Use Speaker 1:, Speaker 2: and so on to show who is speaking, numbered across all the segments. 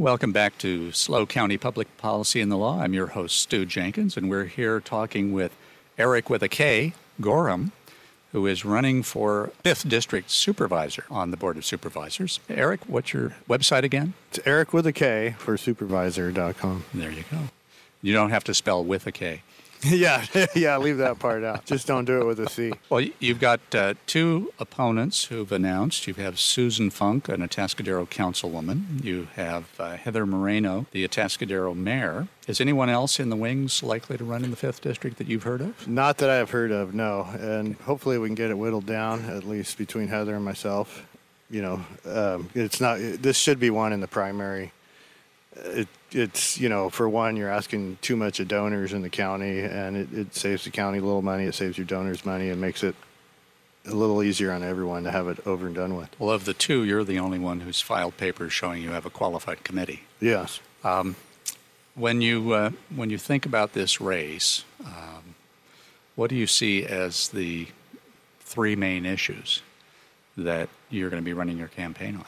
Speaker 1: Welcome back to SLO County Public Policy and the Law. I'm your host, Stew Jenkins, and we're here talking with Erik with a K, Gorham, who is running for 5th District Supervisor on the Board of Supervisors. Erik, what's your website again?
Speaker 2: It's Erik with a K for supervisor.com.
Speaker 1: There you go. You don't have to spell with a K.
Speaker 2: yeah, yeah, leave that part out. Just don't do it with a C.
Speaker 1: Well, you've got uh, two opponents who've announced. You have Susan Funk, an Atascadero councilwoman. You have uh, Heather Moreno, the Atascadero mayor. Is anyone else in the wings likely to run in the 5th District that you've heard of?
Speaker 2: Not that I have heard of, no. And hopefully we can get it whittled down, at least between Heather and myself. You know, um, it's not, this should be one in the primary. It, it's you know for one you're asking too much of donors in the county and it, it saves the county a little money it saves your donors money and makes it a little easier on everyone to have it over and done with.
Speaker 1: Well of the two you're the only one who's filed papers showing you have a qualified committee.
Speaker 2: Yes. Um,
Speaker 1: when you uh, when you think about this race um, what do you see as the three main issues that you're going to be running your campaign on?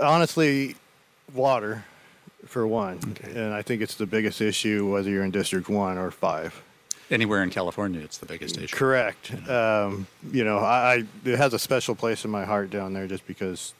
Speaker 2: Honestly water for one, okay. and I think it's the biggest issue whether you're in District One or Five.
Speaker 1: Anywhere in California, it's the biggest issue.
Speaker 2: Correct. Um, you know, I, I, it has a special place in my heart down there just because,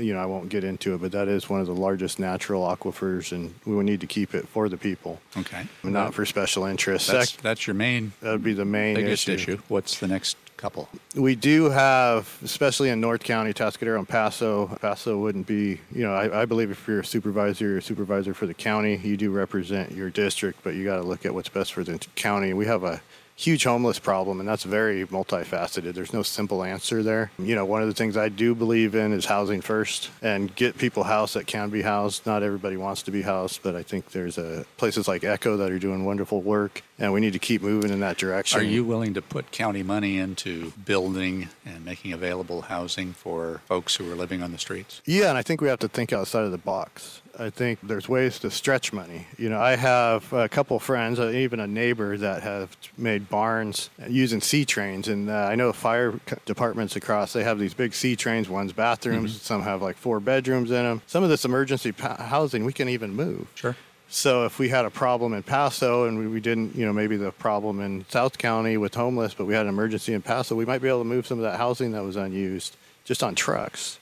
Speaker 2: you know, I won't get into it, but that is one of the largest natural aquifers, and we will need to keep it for the people.
Speaker 1: Okay.
Speaker 2: Not for special interests.
Speaker 1: That's, that's your main.
Speaker 2: That would be the main
Speaker 1: biggest
Speaker 2: issue.
Speaker 1: issue. What's the next couple.
Speaker 2: We do have, especially in North County, Atascadero and Paso. Paso wouldn't be, you know, I, I believe if you're a supervisor, you're a supervisor for the county, you do represent your district, but you got to look at what's best for the county. We have a huge homeless problem, and that's very multifaceted. There's no simple answer there. You know, one of the things I do believe in is housing first and get people housed that can be housed. Not everybody wants to be housed, but I think there's a, places like ECHO that are doing wonderful work, and we need to keep moving in that direction.
Speaker 1: Are you willing to put county money into building and making available housing for folks who are living on the streets?
Speaker 2: Yeah, and I think we have to think outside of the box. I think there's ways to stretch money. You know, I have a couple friends, uh, even a neighbor that have made barns using C trains, and uh, I know fire departments across they have these big C trains. One's bathrooms, mm-hmm. some have like four bedrooms in them. Some of this emergency pa- housing we can even move.
Speaker 1: Sure.
Speaker 2: So if we had a problem in Paso and we, we, didn't, you know, maybe the problem in South County with homeless, but we had an emergency in Paso, we might be able to move some of that housing that was unused just on trucks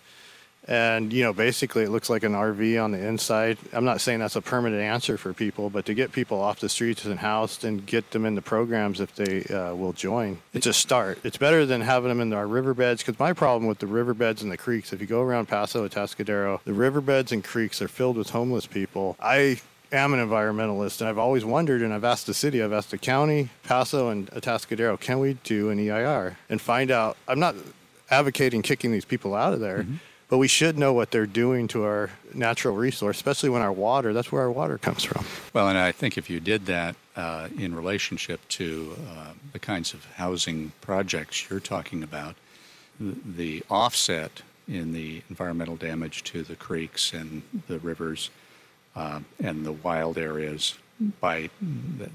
Speaker 2: and you know basically it looks like an rv on the inside. I'm not saying that's a permanent answer for people but to get people off the streets and housed and get them in the programs if they uh, will join it's a start. It's better than having them in our riverbeds because my problem with the riverbeds and the creeks if you go around paso atascadero the riverbeds and creeks are filled with homeless people. I am an environmentalist and I've always wondered and I've asked the city, I've asked the county, Paso and Atascadero, can we do an EIR and find out? I'm not advocating kicking these people out of there, mm-hmm but we should know what they're doing to our natural resource, especially when our water, that's where our water comes from.
Speaker 1: Well, and I think if you did that uh, in relationship to uh, the kinds of housing projects you're talking about, the offset in the environmental damage to the creeks and the rivers uh, and the wild areas by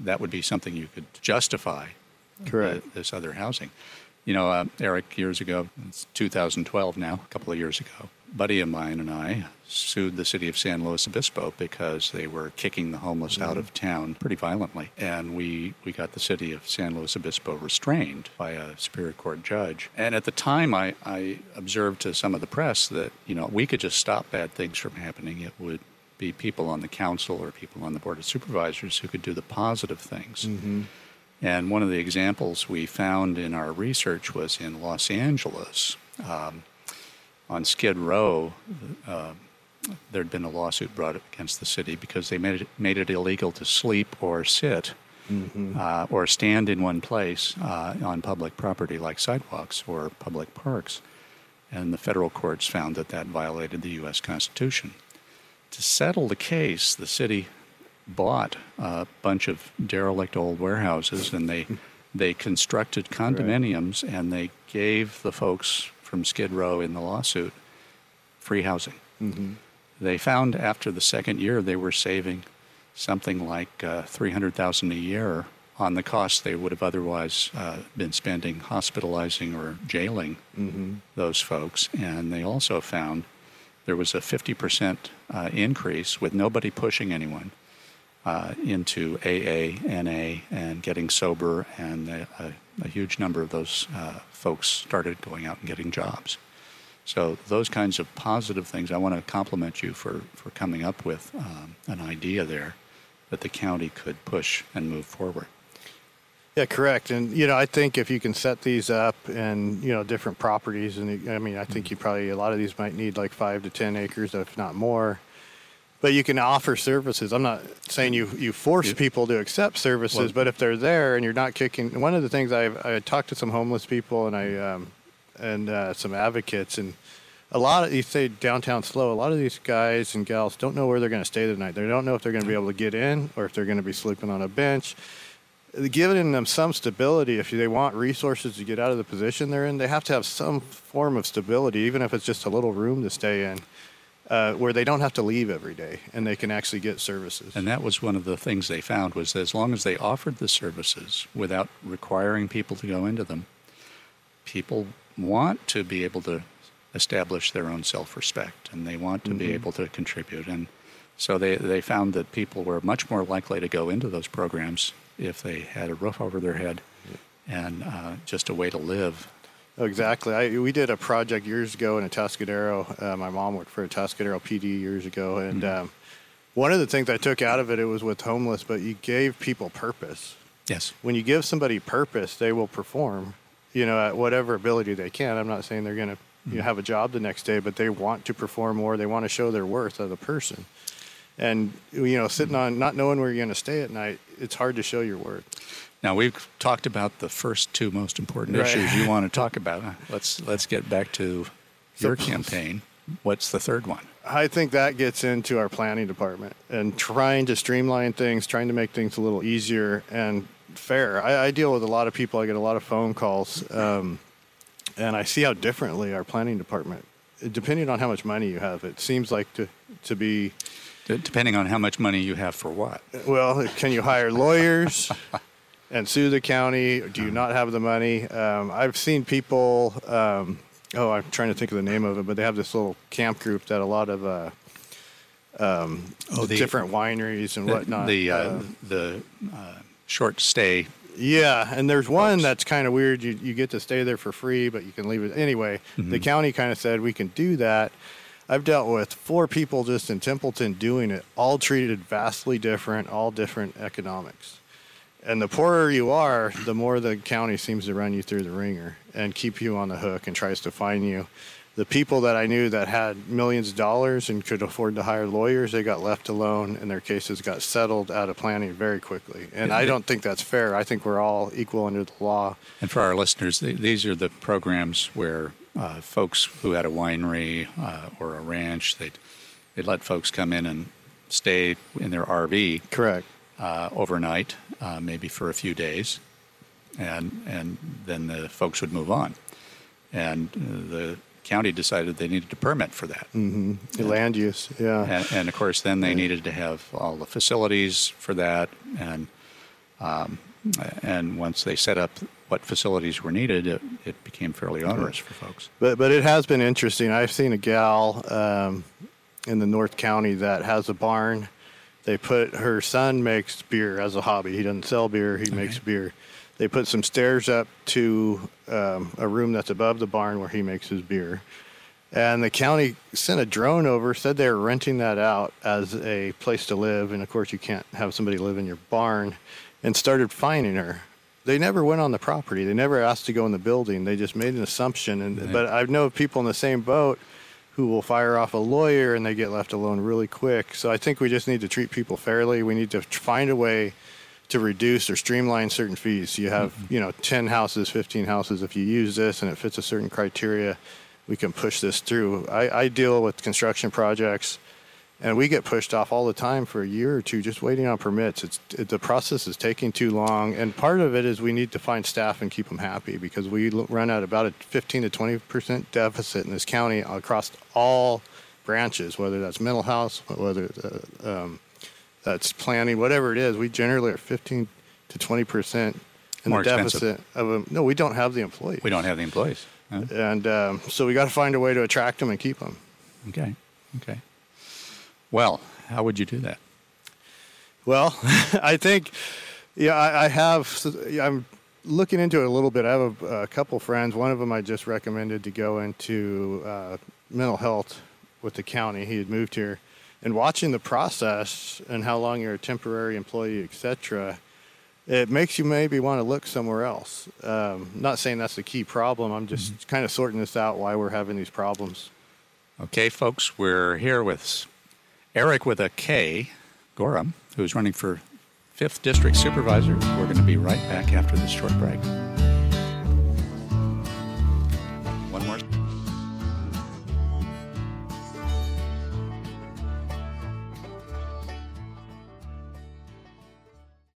Speaker 1: that would be something you could justify
Speaker 2: Correct.
Speaker 1: this other housing. You know, uh, Erik, years ago, it's 2012 now, a couple of years ago, buddy of mine and I sued the city of San Luis Obispo because they were kicking the homeless mm-hmm. out of town pretty violently. And we, we got the city of San Luis Obispo restrained by a Superior Court judge. And at the time, I, I observed to some of the press that, you know, we could just stop bad things from happening. It would be people on the council or people on the board of supervisors who could do the positive things. Mm-hmm. And one of the examples we found in our research was in Los Angeles. Um, on Skid Row, uh, there had been a lawsuit brought against the city because they made it, made it illegal to sleep or sit mm-hmm. uh, or stand in one place uh, on public property like sidewalks or public parks. And the federal courts found that that violated the U.S. Constitution. To settle the case, the city bought a bunch of derelict old warehouses and they they constructed condominiums right. and they gave the folks from Skid Row in the lawsuit free housing. Mm-hmm. They found after the second year they were saving something like uh, 300,000 a year on the costs they would have otherwise uh, been spending hospitalizing or jailing mm-hmm. those folks and they also found there was a 50% uh, increase with nobody pushing anyone uh, into AA, NA, and getting sober, and a, a, huge number of those uh, folks started going out and getting jobs. So those kinds of positive things, I want to compliment you for, for coming up with um, an idea there that the county could push and move forward.
Speaker 2: Yeah, correct. And you know, I think if you can set these up and you know different properties, and I mean, I think mm-hmm. you probably a lot of these might need like five to ten acres, if not more. But you can offer services. I'm not saying you you force people to accept services, well, but if they're there and you're not kicking, one of the things I've I talked to some homeless people and I um, and uh, some advocates and a lot of you say downtown SLO. A lot of these guys and gals don't know where they're going to stay tonight. They don't know if they're going to be able to get in or if they're going to be sleeping on a bench. Giving them some stability, if they want resources to get out of the position they're in, they have to have some form of stability, even if it's just a little room to stay in, uh, where they don't have to leave every day and they can actually get services.
Speaker 1: And that was one of the things they found was that as long as they offered the services without requiring people to go into them, people want to be able to establish their own self-respect and they want to mm-hmm. be able to contribute and so they, they found that people were much more likely to go into those programs if they had a roof over their head and uh, just a way to live.
Speaker 2: Exactly. I, we did a project years ago in Atascadero. Uh, my mom worked for Atascadero PD years ago, and mm-hmm. um, one of the things I took out of it, it was with homeless, but you gave people purpose.
Speaker 1: Yes.
Speaker 2: When you give somebody purpose, they will perform, you know, at whatever ability they can. I'm not saying they're going to you know, have a job the next day, but they want to perform more. They want to show their worth as a person. And you know, sitting on not knowing where you're going to stay at night, it's hard to show your worth.
Speaker 1: Now we've talked about the first two most important right. issues you want to talk about. Let's let's get back to your campaign. What's the third one?
Speaker 2: I think that gets into our planning department and trying to streamline things, trying to make things a little easier and fair. I, I deal with a lot of people. I get a lot of phone calls. Um, and I see how differently our planning department, depending on how much money you have, it seems like to to be.
Speaker 1: Depending on how much money you have for what?
Speaker 2: Well, can you hire lawyers and sue the county? Do you not have the money? Um, I've seen people. Um, oh, I'm trying to think of the name of it, but they have this little camp group that a lot of uh, um, oh, the, different wineries and
Speaker 1: the,
Speaker 2: whatnot.
Speaker 1: The uh, uh, the uh, short stay
Speaker 2: yeah, and there's one folks. that's kind of weird. You you get to stay there for free, but you can leave it anyway. Mm-hmm. The county kind of said we can do that. I've dealt with four people just in Templeton doing it, all treated vastly different, all different economics. And the poorer you are, the more the county seems to run you through the ringer and keep you on the hook and tries to fine you the people that I knew that had millions of dollars and could afford to hire lawyers, they got left alone and their cases got settled out of planning very quickly. And I don't think that's fair. I think we're all equal under the law.
Speaker 1: And for our listeners, these are the programs where uh, folks who had a winery uh, or a ranch, they'd, they'd let folks come in and stay in their RV.
Speaker 2: Correct.
Speaker 1: Uh, overnight, uh, maybe for a few days. And, and then the folks would move on. And uh, the county decided they needed a permit for that.
Speaker 2: Mm-hmm. The land use, yeah.
Speaker 1: And, and, of course, then they needed to have all the facilities for that, and um, and once they set up what facilities were needed, it, it became fairly onerous for folks.
Speaker 2: But but it has been interesting. I've seen a gal um, in the North County that has a barn. They put her son makes beer as a hobby. He doesn't sell beer. He makes beer they put some stairs up to um, a room that's above the barn where he makes his beer. And the county sent a drone over, said they were renting that out as a place to live. And of course, you can't have somebody live in your barn, and started fining her. They never went on the property. They never asked to go in the building. They just made an assumption. And right. but I know people in the same boat who will fire off a lawyer and they get left alone really quick. So I think we just need to treat people fairly. We need to find a way to reduce or streamline certain fees. You have, mm-hmm. you know, 10 houses, 15 houses. If you use this and it fits a certain criteria, we can push this through. I, I deal with construction projects and we get pushed off all the time for a year or two just waiting on permits. It's it, the process is taking too long, and part of it is we need to find staff and keep them happy because we run at about a 15 to 20 percent deficit in this county across all branches, whether that's mental health, whether uh, um, that's planning, whatever it is, we generally are 15 to 20 percent in
Speaker 1: More
Speaker 2: the deficit of them. No, we don't have the employees.
Speaker 1: We don't have the employees.
Speaker 2: Huh? And um, so we got to find a way to attract them and keep them.
Speaker 1: Okay. Okay. Well, how would you do that?
Speaker 2: Well, I think, yeah, I, I have. I'm looking into it a little bit. I have a, a couple friends. One of them I just recommended to go into uh, mental health with the county. He had moved here, and watching the process and how long you're a temporary employee, etc. It makes you maybe want to look somewhere else. Um, not saying that's the key problem. I'm just mm-hmm. kind of sorting this out why we're having these problems.
Speaker 1: Okay, folks, we're here with Erik with a K, Gorham, who's running for 5th District Supervisor. We're going to be right back after this short break.